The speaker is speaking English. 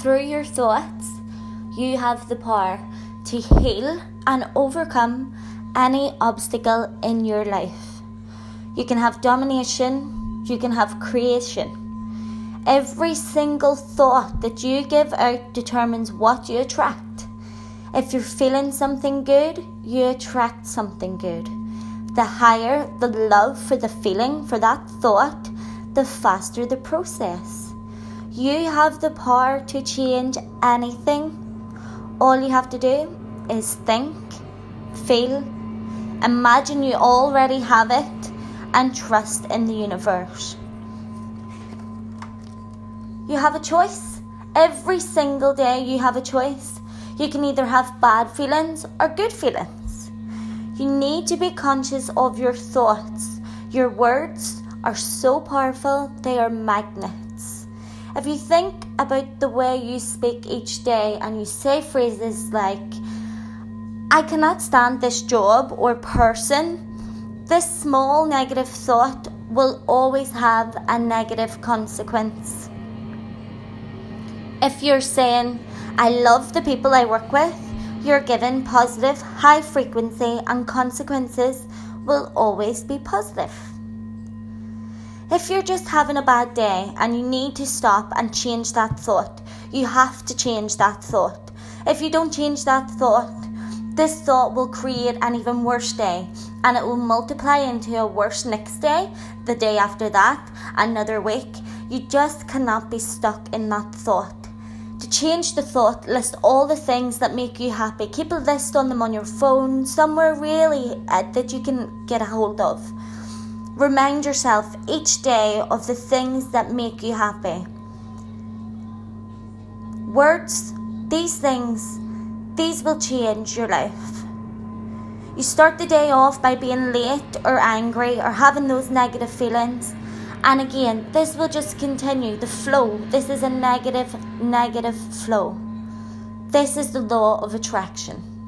through your thoughts, you have the power to heal and overcome any obstacle in your life. You can have domination, you can have creation. Every single thought that you give out determines what you attract. If you're feeling something good, you attract something good. The higher the love for the feeling, for that thought, the faster the process. You have the power to change anything. All you have to do is think, feel, imagine you already have it, and trust in the universe. You have a choice. Every single day, you have a choice. You can either have bad feelings or good feelings. You need to be conscious of your thoughts. Your words are so powerful, they are magnets. If you think about the way you speak each day and you say phrases like, I cannot stand this job or person, this small negative thought will always have a negative consequence. If you're saying, I love the people I work with, you're given positive, high frequency, and consequences will always be positive. If you're just having a bad day and you need to stop and change that thought, you have to change that thought. If you don't change that thought, this thought will create an even worse day and it will multiply into a worse next day, the day after that, another week. You just cannot be stuck in that thought. To change the thought, list all the things that make you happy. Keep a list on them on your phone, somewhere really uh, that you can get a hold of. Remind yourself each day of the things that make you happy. Words, these things, these will change your life. You start the day off by being late or angry or having those negative feelings. And again, this will just continue the flow. This is a negative, negative flow. This is the law of attraction.